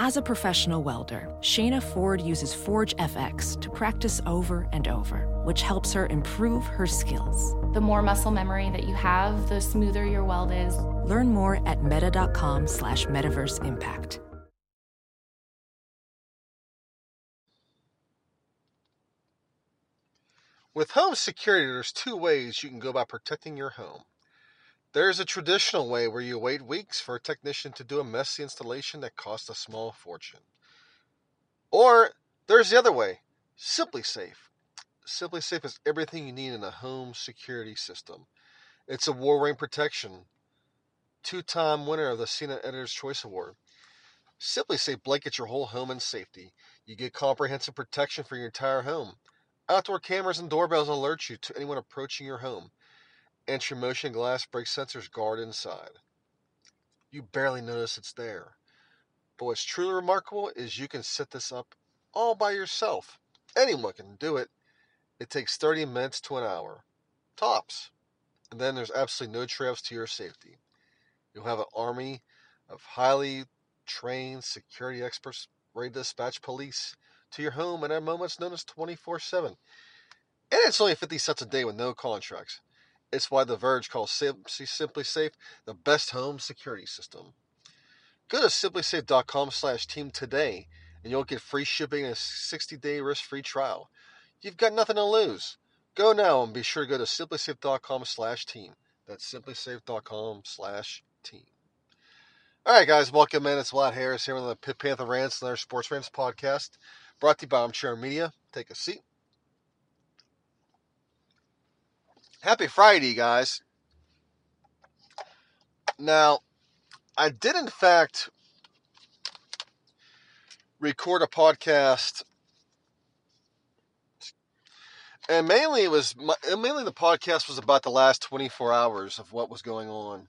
As a professional welder, Shayna Ford uses Forge FX to practice over and over, which helps her improve her skills. The more muscle memory that you have, the smoother your weld is. Learn more at meta.com slash metaverse impact. With home security, there's two ways you can go about protecting your home. There's a traditional way where you wait weeks for a technician to do a messy installation that costs a small fortune. Or there's the other way, SimpliSafe. Simply Safe is everything you need in a home security system. It's a war ring protection, two-time winner of the CNET Editor's Choice Award. SimpliSafe blankets your whole home in safety. You get comprehensive protection for your entire home. Outdoor cameras and doorbells alert you to anyone approaching your home. Entry motion glass break sensors guard inside. You barely notice it's there. But what's truly remarkable is you can set this up all by yourself. Anyone can do it. It takes 30 minutes to an hour. Tops. And then there's absolutely no traps to your safety. You'll have an army of highly trained security experts ready to dispatch police to your home in a moment's notice 24 7. And it's only 50 cents a day with no contracts. It's why The Verge calls SimpliSafe the best home security system. Go to simplisafe.com slash team today and you'll get free shipping and a 60-day risk-free trial. You've got nothing to lose. Go now and be sure to go to simplisafe.com slash team. That's simplisafe.com slash team. All right, guys, welcome in. It's Vlad Harris here on the Panther Rants and their Sports Rants podcast, brought to you by Armchair Media. Take a seat. Happy Friday, guys. Now, I did, in fact, record a podcast, and mainly it was mainly the podcast was about the last 24 hours of what was going on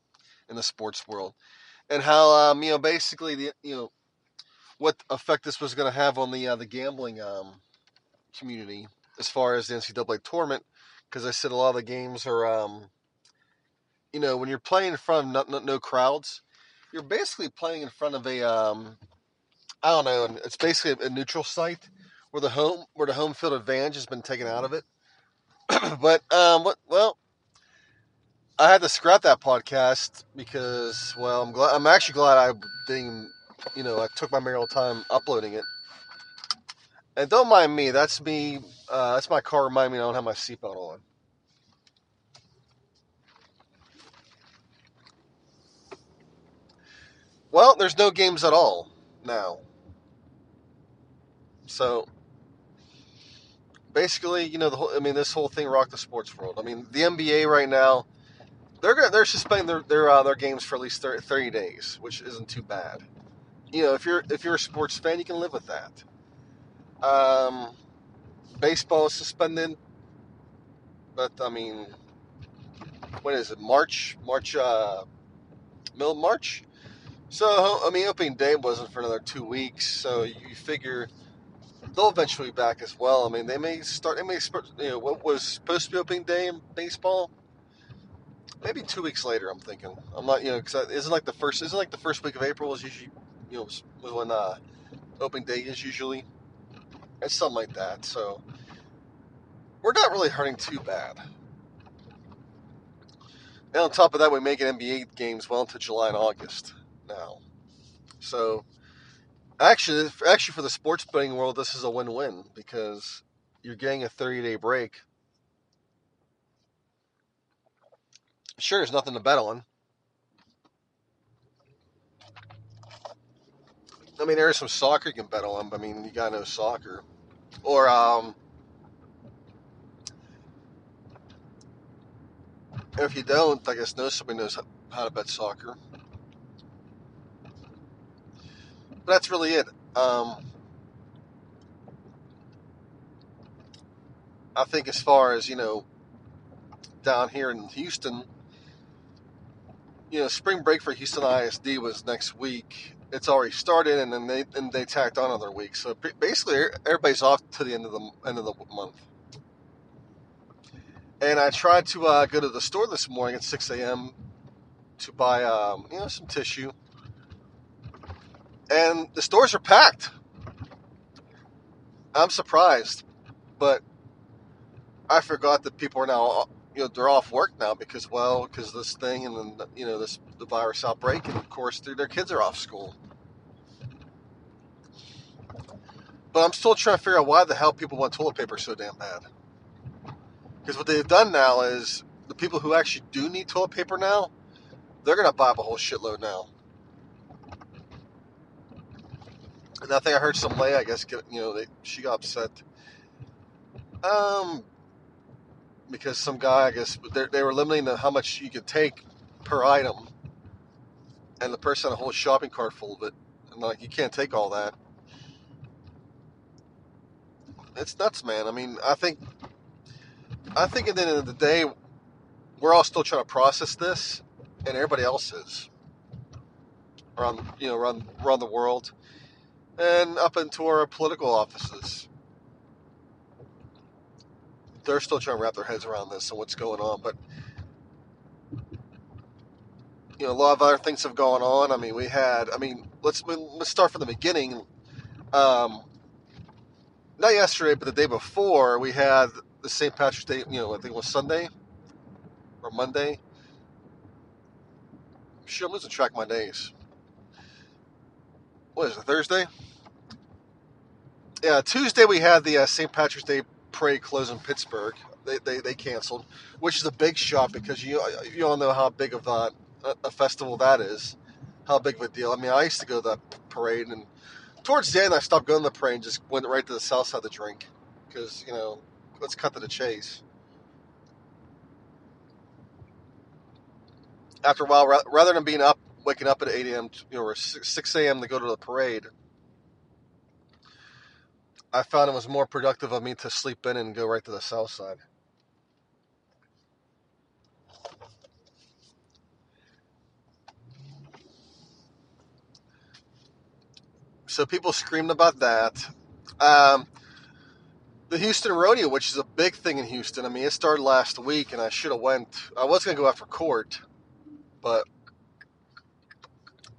in the sports world, and how um, you know basically the you know what effect this was going to have on the uh, the gambling um, community as far as the NCAA tournament because I said a lot of the games are, um, you know, when you're playing in front of no, no, crowds, you're basically playing in front of a, um, I don't know, it's basically a neutral site where the home where the home field advantage has been taken out of it. but um, what? Well, I had to scrap that podcast because, well, I'm glad. I'm actually glad I didn't. You know, I took my marital time uploading it. And don't mind me. That's me. Uh, that's my car reminding me I don't have my seatbelt on. Well, there's no games at all now. So basically, you know, the whole. I mean, this whole thing rocked the sports world. I mean, the NBA right now, they're gonna, they're suspending their their uh, their games for at least 30, 30 days, which isn't too bad. You know, if you're if you're a sports fan, you can live with that. Um, baseball is suspended, but I mean, when is it? March, March, uh, middle March. So I mean, opening day wasn't for another two weeks. So you figure they'll eventually be back as well. I mean, they may start. They may start. You know, what was supposed to be opening day in baseball? Maybe two weeks later. I'm thinking. I'm not. You know, because isn't like the first. Isn't like the first week of April is usually. You know, was when uh, opening day is usually. It's something like that. So we're not really hurting too bad. And on top of that, we make NBA games well into July and August now. So actually, actually for the sports betting world, this is a win-win because you're getting a 30-day break. Sure, there's nothing to bet on. I mean, there is some soccer you can bet on. But I mean, you gotta know soccer, or um, if you don't, I guess know somebody knows how to bet soccer. But that's really it. Um, I think as far as you know, down here in Houston, you know, spring break for Houston ISD was next week, it's already started, and then they and they tacked on another week. So basically, everybody's off to the end of the end of the month. And I tried to uh, go to the store this morning at 6 a.m. to buy, um, you know, some tissue. and the stores are packed. I'm surprised, but I forgot that people are now, you know, they're off work now because, well, because this thing and then, you know, this the virus outbreak, and of course, their kids are off school. But I'm still trying to figure out why the hell people want toilet paper so damn bad. Because what they've done now is the people who actually do need toilet paper now, they're gonna buy up a whole shitload now. And I think I heard some lady, I guess, you know, they, she got upset. Um, because some guy, I guess, they were limiting how much you could take per item, and the person had a whole shopping cart full of it. And like, you can't take all that. It's nuts, man. I mean, I think, I think at the end of the day, we're all still trying to process this, and everybody else is around, you know, around around the world, and up into our political offices. They're still trying to wrap their heads around this and what's going on, but you know, a lot of other things have gone on. I mean, we had. I mean, let's let's start from the beginning. Um, not yesterday, but the day before, we had the St. Patrick's Day. You know, I think it was Sunday or Monday. I'm sure I'm losing track of my days. What is it, Thursday? Yeah, Tuesday we had the uh, St. Patrick's Day parade close in Pittsburgh. They, they, they canceled, which is a big shot because you you all know how big of a, a festival that is, how big of a deal. I mean, I used to go to that parade, and towards the end, I stopped going to the parade and just went right to the south side to drink because you know, let's cut to the chase. after a while, rather than being up, waking up at 8 a.m. you know, or 6 a.m. to go to the parade, I found it was more productive of me to sleep in and go right to the south side. So people screamed about that. Um, the Houston Rodeo, which is a big thing in Houston. I mean, it started last week, and I should have went. I was going to go for court, but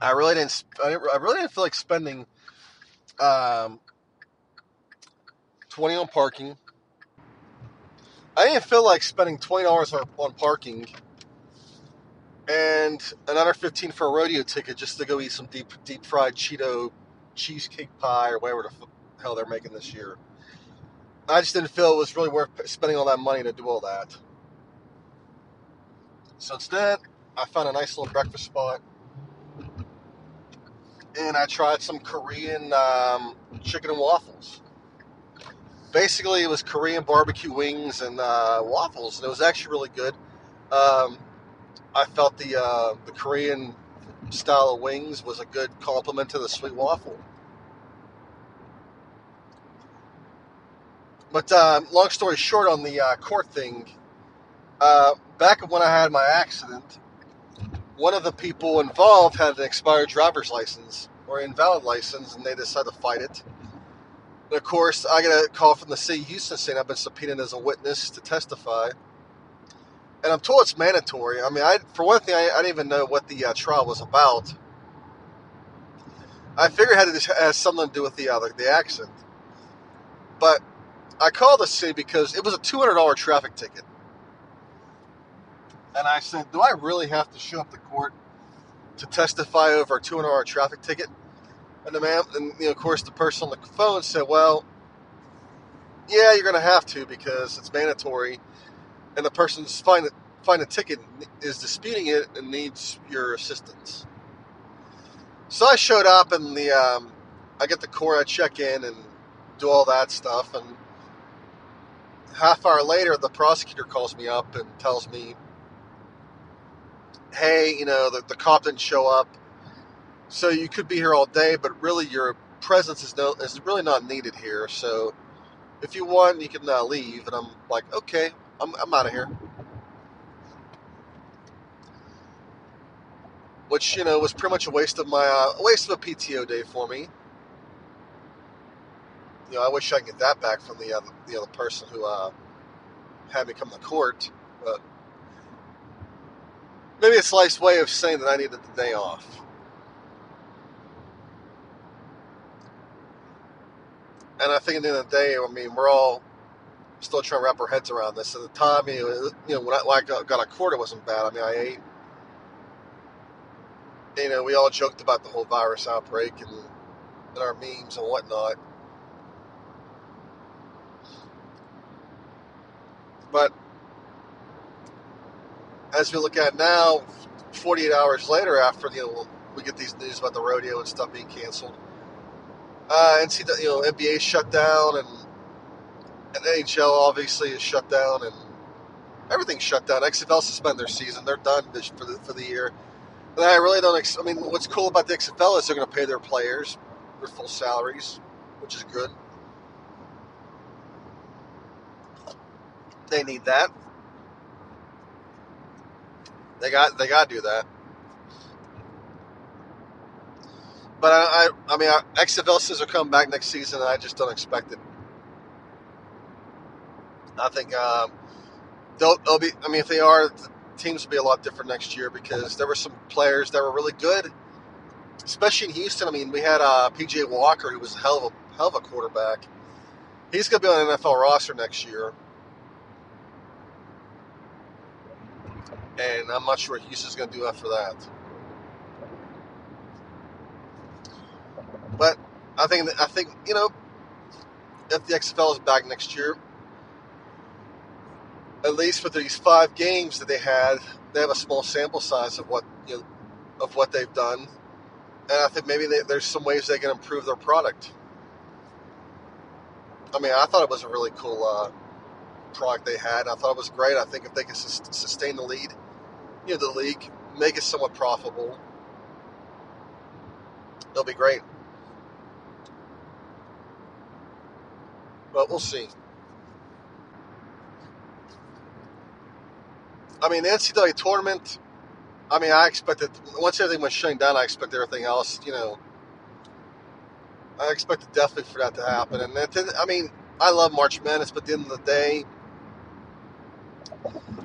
I really didn't. I really didn't feel like spending um, twenty on parking. I didn't feel like spending twenty dollars on parking and another fifteen for a rodeo ticket just to go eat some deep deep fried Cheeto cheesecake pie or whatever the hell they're making this year. I just didn't feel it was really worth spending all that money to do all that. So instead, I found a nice little breakfast spot, and I tried some Korean um, chicken and waffles. Basically, it was Korean barbecue wings and uh, waffles, and it was actually really good. Um, I felt the uh, the Korean style of wings was a good complement to the sweet waffle. But uh, long story short, on the uh, court thing, uh, back when I had my accident, one of the people involved had an expired driver's license or invalid license, and they decided to fight it. And of course, I got a call from the city of Houston saying I've been subpoenaed as a witness to testify. And I'm told it's mandatory. I mean, I, for one thing, I, I didn't even know what the uh, trial was about. I figured it had, to has something to do with the, uh, the, the accident. But I called the city because it was a $200 traffic ticket. And I said, Do I really have to show up to court to testify over a $200 traffic ticket? And the man, and you know, of course, the person on the phone said, Well, yeah, you're going to have to because it's mandatory. And the person's find find a ticket is disputing it and needs your assistance. So I showed up and the um, I get the court, I check in and do all that stuff. And half hour later, the prosecutor calls me up and tells me hey, you know, the, the cop didn't show up, so you could be here all day, but really your presence is no is really not needed here. So if you want, you can uh, leave. And I'm like, okay, I'm, I'm out of here. Which you know was pretty much a waste of my uh, a waste of a PTO day for me. You know, I wish I could get that back from the other the other person who uh, had me come to court, but maybe a life's way of saying that I needed the day off. And I think at the end of the day, I mean, we're all still trying to wrap our heads around this. At the time, you know, when I, I got, a quarter, it wasn't bad. I mean, I ate. You know, we all joked about the whole virus outbreak and, and our memes and whatnot. But as we look at now, 48 hours later, after you know, we get these news about the rodeo and stuff being canceled, uh, NCAA, you know, NBA shut down and, and NHL obviously is shut down and everything's shut down. XFL suspend their season; they're done for the for the year. And I really don't. Ex- I mean, what's cool about the XFL is they're going to pay their players their full salaries, which is good. They need that. They got they got to do that. But I, I, I mean, XFL says will come back next season, and I just don't expect it. I think um, they'll, they'll be. I mean, if they are, the teams will be a lot different next year because there were some players that were really good, especially in Houston. I mean, we had uh, PJ Walker, who was a hell of a hell of a quarterback. He's going to be on an NFL roster next year. and I'm not sure what Houston's going to do after that. I think I think you know if the XFL is back next year, at least for these five games that they had, they have a small sample size of what you know, of what they've done, and I think maybe they, there's some ways they can improve their product. I mean, I thought it was a really cool uh, product they had. I thought it was great. I think if they can sustain the lead you know, the league, make it somewhat profitable. it'll be great. But we'll see. I mean, the NCAA tournament, I mean, I expected, once everything was shutting down, I expected everything else, you know, I expected definitely for that to happen. And that, I mean, I love March Madness, but at the end of the day,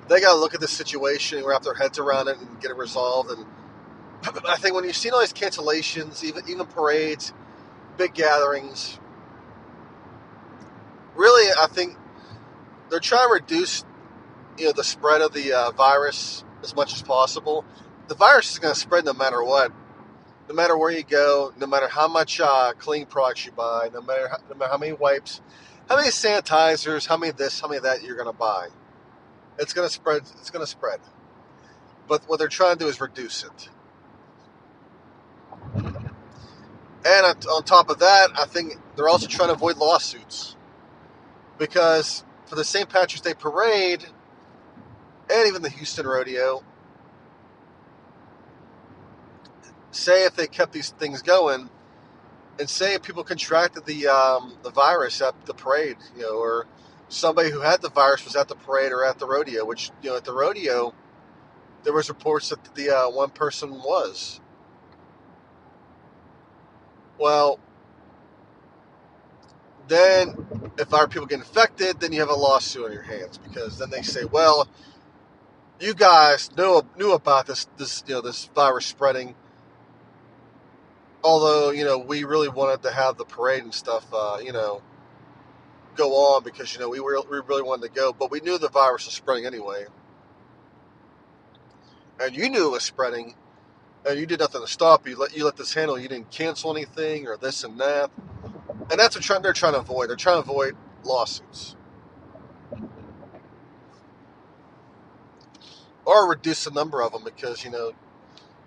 they got to look at the situation and wrap their heads around it and get it resolved. And I think when you've seen all these cancellations, even even parades, big gatherings, really, I think they're trying to reduce, you know, the spread of the uh, virus as much as possible. The virus is going to spread no matter what, no matter where you go, no matter how much uh, clean products you buy, no matter how, no matter how many wipes, how many sanitizers, how many this, how many that you're going to buy. It's going to spread. It's going to spread. But what they're trying to do is reduce it. And on top of that, I think they're also trying to avoid lawsuits. Because for the St. Patrick's Day parade and even the Houston Rodeo, say if they kept these things going, and say if people contracted the um, the virus at the parade, you know, or somebody who had the virus was at the parade or at the rodeo, which, you know, at the rodeo, there was reports that the uh, one person was. Well, then if our people get infected, then you have a lawsuit on your hands because then they say, well, you guys knew knew about this this you know this virus spreading. Although you know we really wanted to have the parade and stuff, uh, you know, go on because you know we were we really wanted to go, but we knew the virus was spreading anyway, and you knew it was spreading, and you did nothing to stop. You let you let this handle. You didn't cancel anything or this and that, and that's what they're trying to avoid. They're trying to avoid lawsuits. Or reduce the number of them because you know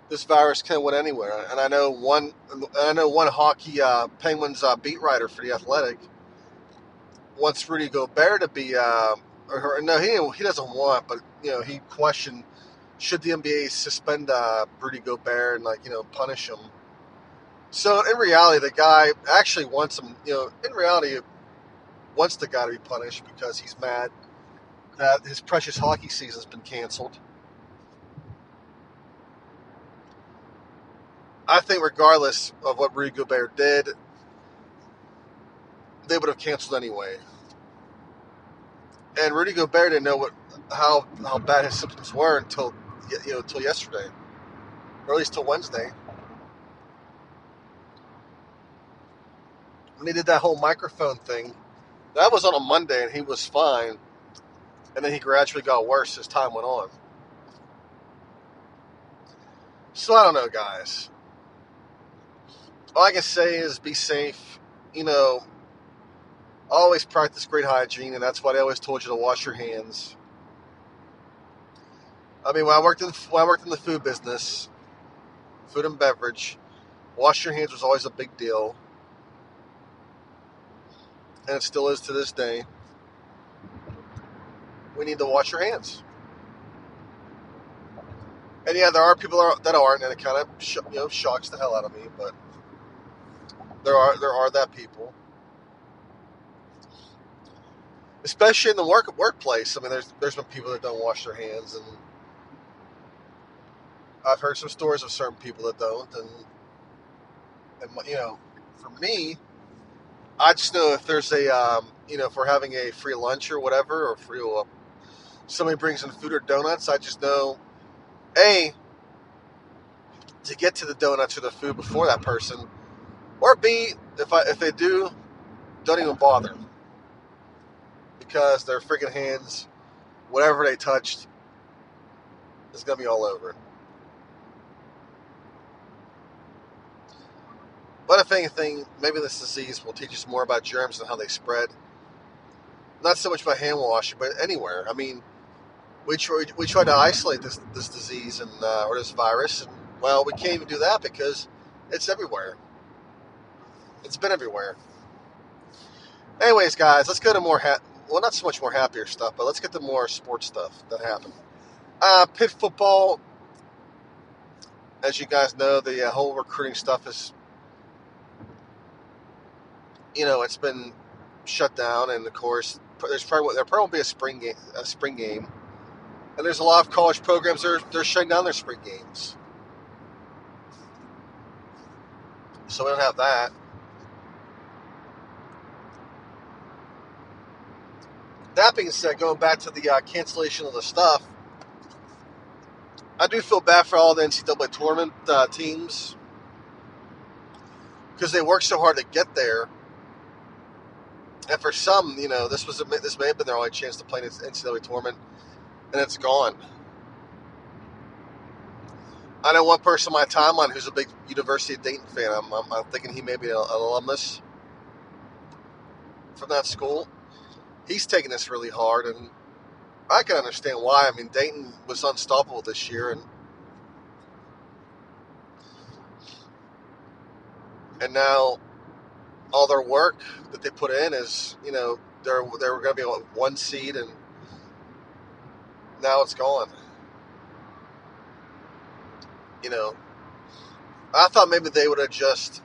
this virus can went anywhere. And I know one, I know one hockey uh, Penguins uh, beat writer for the Athletic wants Rudy Gobert to be, uh, or, no, he he doesn't want, but you know, he questioned should the NBA suspend uh, Rudy Gobert and like you know punish him. So in reality, the guy actually wants him. You know, in reality, wants the guy to be punished because he's mad that his precious hockey season's been canceled. I think, regardless of what Rudy Gobert did, they would have canceled anyway. And Rudy Gobert didn't know what how how bad his symptoms were until you know until yesterday, or at least till Wednesday. When he did that whole microphone thing, that was on a Monday and he was fine. And then he gradually got worse as time went on. So I don't know, guys. All I can say is be safe. You know, always practice great hygiene, and that's why they always told you to wash your hands. I mean, when I worked in when I worked in the food business, food and beverage, wash your hands was always a big deal, and it still is to this day. We need to wash your hands. And yeah, there are people that aren't, and it kind of you know shocks the hell out of me. But there are there are that people, especially in the work workplace. I mean, there's there's been people that don't wash their hands, and I've heard some stories of certain people that don't, and and you know, for me, I just know if there's a um, you know if we're having a free lunch or whatever, or free uh, somebody brings in food or donuts, I just know a to get to the donuts or the food before that person, or B if I if they do, don't even bother because their freaking hands, whatever they touched, is gonna be all over. But if anything, maybe this disease will teach us more about germs and how they spread. Not so much by hand washing, but anywhere. I mean, we try, we try to isolate this this disease and uh, or this virus, and well, we can't even do that because it's everywhere. It's been everywhere. Anyways, guys, let's go to more ha- well, not so much more happier stuff, but let's get to more sports stuff that happened. Uh, Pitt football, as you guys know, the uh, whole recruiting stuff is, you know, it's been shut down, and of course, there's probably there probably won't be a spring game, a spring game and there's a lot of college programs that are they're shutting down their spring games. So we don't have that. That being said, going back to the uh, cancellation of the stuff, I do feel bad for all the NCAA tournament uh, teams because they worked so hard to get there. And for some, you know, this was a, this may have been their only chance to play in NCAA tournament and it's gone. I know one person on my timeline who's a big University of Dayton fan. I'm, I'm, I'm thinking he may be an, an alumnus from that school. He's taking this really hard, and I can understand why. I mean, Dayton was unstoppable this year, and and now all their work that they put in is, you know, they're they were going to be one seed, and now it's gone. You know, I thought maybe they would have just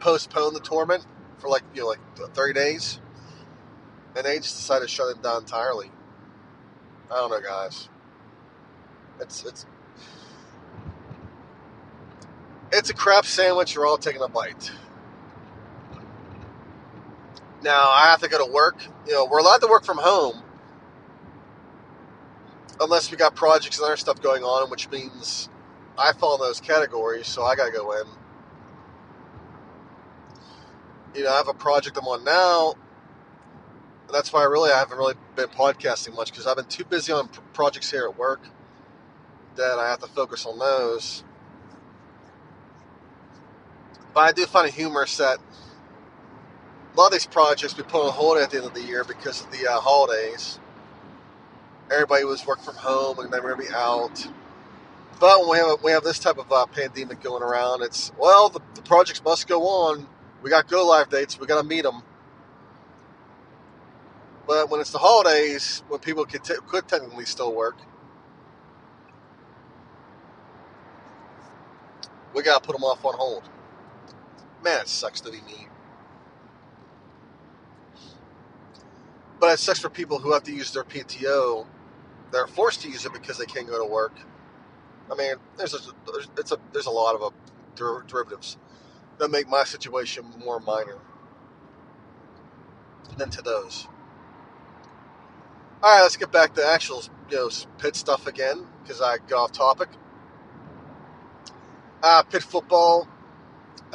postponed the tournament for like you know like 30 days, and they just decided to shut it down entirely. I don't know, guys. It's it's it's a crap sandwich. You're all taking a bite. Now I have to go to work. You know, we're allowed to work from home, unless we got projects and other stuff going on, which means I fall in those categories, so I gotta go in. You know, I have a project I'm on now. that's why I really I haven't really been podcasting much because I've been too busy on projects here at work that I have to focus on those. But I do find it humorous that a lot of these projects we put on hold at the end of the year because of the uh, holidays everybody was working from home and they were going to be out. But when we have, we have this type of uh, pandemic going around, it's, well, the, the projects must go on. We got go live dates. We got to meet them. But when it's the holidays, when people could, t- could technically still work, we got to put them off on hold. Man, it sucks to be me. But it sucks for people who have to use their PTO they're forced to use it because they can't go to work. I mean, there's a, there's, it's a, there's a lot of a, der- derivatives that make my situation more minor than to those. All right, let's get back to actual you know Pitt stuff again because I got off topic. Uh, Pitt football.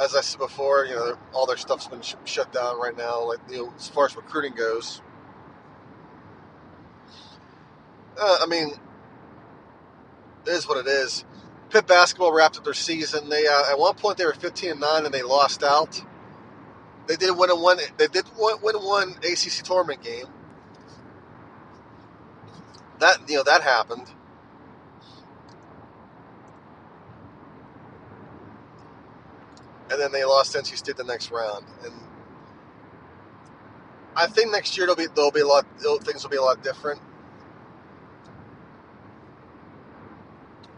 as I said before, you know, all their stuff's been sh- shut down right now. Like, you know, as far as recruiting goes, uh, I mean, it is what it is. Pitt basketball wrapped up their season. They uh, at one point they were 15 and nine, and they lost out. They did win a one. They did win one ACC tournament game. That you know that happened. and then they lost NC State the next round. And I think next year there'll be there'll be a lot things will be a lot different.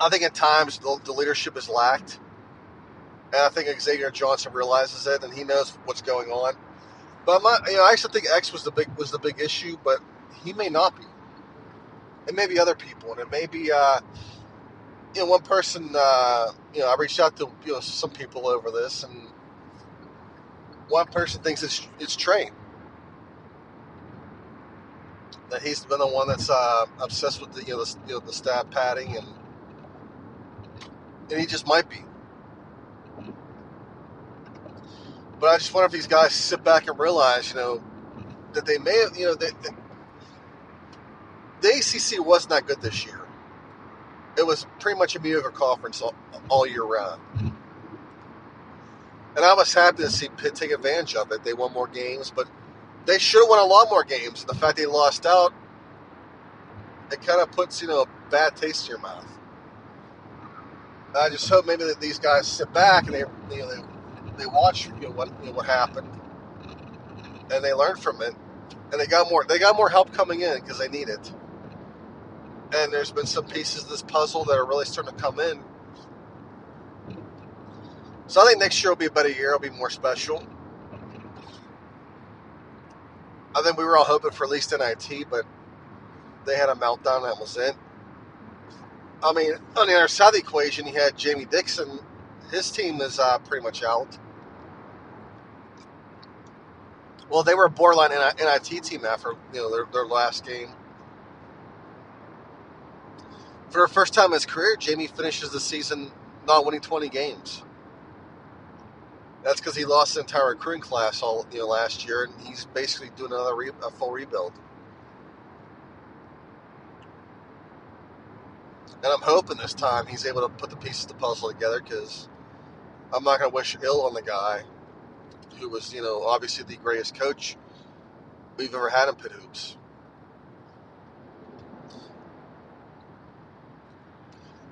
I think at times the, the leadership is lacked, and I think Xavier Johnson realizes it, and he knows what's going on. But I'm you know, I actually think X was the big was the big issue, but he may not be. It may be other people, and it may be. Uh, you know, one person, uh, you know, I reached out to you know some people over this, and one person thinks it's it's Train. That he's been the one that's uh, obsessed with the you know the, you know, the stat padding, and and he just might be. But I just wonder if these guys sit back and realize, you know, that they may have, you know, they, they, the ACC was not good this year it was pretty much a mediocre conference all, all year round. And I was happy to see Pitt take advantage of it. They won more games, but they should have won a lot more games. And the fact they lost out, it kind of puts you know a bad taste in your mouth. I just hope maybe that these guys sit back and they you know they, they watch you know what you know, what happened and they learn from it and they got more they got more help coming in because they need it and there's been some pieces of this puzzle that are really starting to come in. So I think next year will be a better year. It'll be more special. I think we were all hoping for at least NIT, but they had a meltdown. That was it. I mean, on the other side of the equation, you had Jamie Dixon. His team is uh, pretty much out. Well, they were a borderline NIT team after you know their, their last game. For the first time in his career, Jamie finishes the season not winning 20 games. That's because he lost the entire recruiting class all you know last year, and he's basically doing another re- a full rebuild. And I'm hoping this time he's able to put the pieces of the puzzle together because I'm not going to wish ill on the guy who was, you know, obviously the greatest coach we've ever had in Pitt Hoops.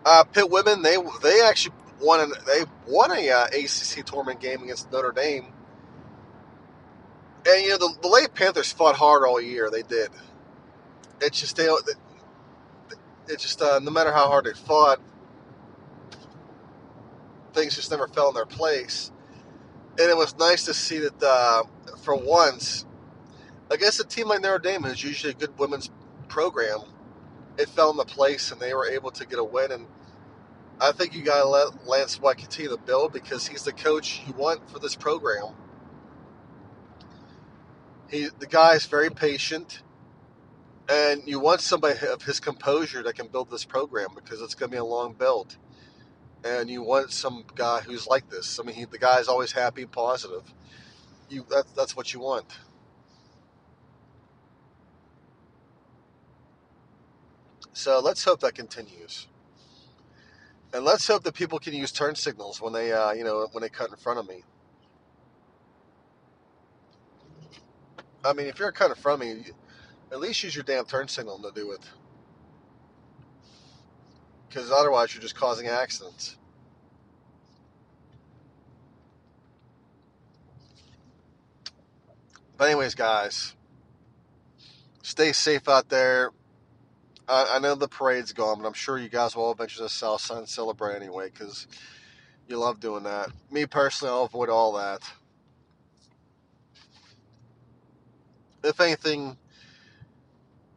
Uh, women they they actually won an, they won a uh, ACC tournament game against Notre Dame, and you know the, the Lady Panthers fought hard all year. They did. It's just they it just uh, no matter how hard they fought, things just never fell in their place. And it was nice to see that uh, for once, against a team like Notre Dame, who's usually a good women's program, it fell into place and they were able to get a win. And I think you got to let Lance White continue to build because he's the coach you want for this program. He, the guy is very patient, and you want somebody of his composure that can build this program because it's going to be a long build. And you want some guy who's like this. I mean, he, the guy's always happy and positive. You, that, that's what you want. So let's hope that continues. And let's hope that people can use turn signals when they, uh, you know, when they cut in front of me. I mean, if you're cut in front of me, at least use your damn turn signal to do it. Because otherwise, you're just causing accidents. But anyways, guys, stay safe out there. I, I know the parade's gone, but I'm sure you guys will all venture to South Side and celebrate anyway because you love doing that. Me personally, I'll avoid all that. If anything,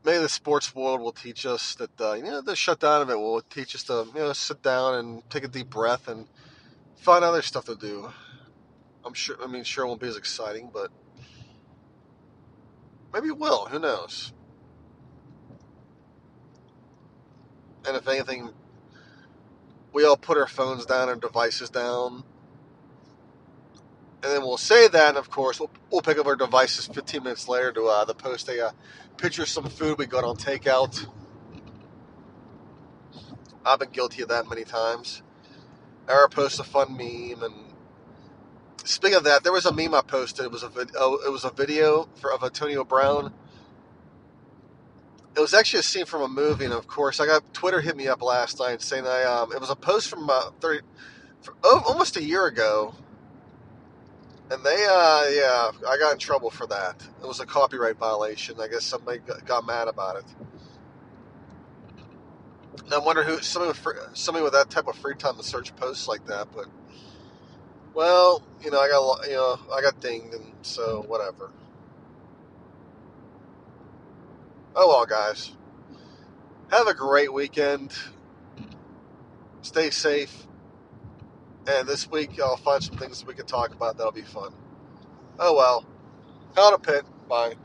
maybe the sports world will teach us that uh, you know the shutdown of it will teach us to you know sit down and take a deep breath and find other stuff to do. I'm sure. I mean, sure, it won't be as exciting, but maybe it will. Who knows? And if anything, we all put our phones down, our devices down, And then we'll say that, and of course, we'll, we'll pick up our devices 15 minutes later to uh, the post a uh, picture of some food we got on takeout. I've been guilty of that many times. Or post a fun meme, and speaking of that, there was a meme I posted. It was a vid- oh, it was a video for of Antonio Brown. It was actually a scene from a movie, and of course, I got Twitter hit me up last night saying I um, it was a post from uh, 30, for, oh, almost a year ago, and they uh, yeah, I got in trouble for that. It was a copyright violation. I guess somebody got mad about it. And I wonder who somebody with free, somebody with that type of free time to search posts like that. But well, you know, I got you know I got dinged, and so whatever. Oh well, guys. Have a great weekend. Stay safe. And this week I'll find some things we can talk about that'll be fun. Oh well. Out of Pitt. Bye.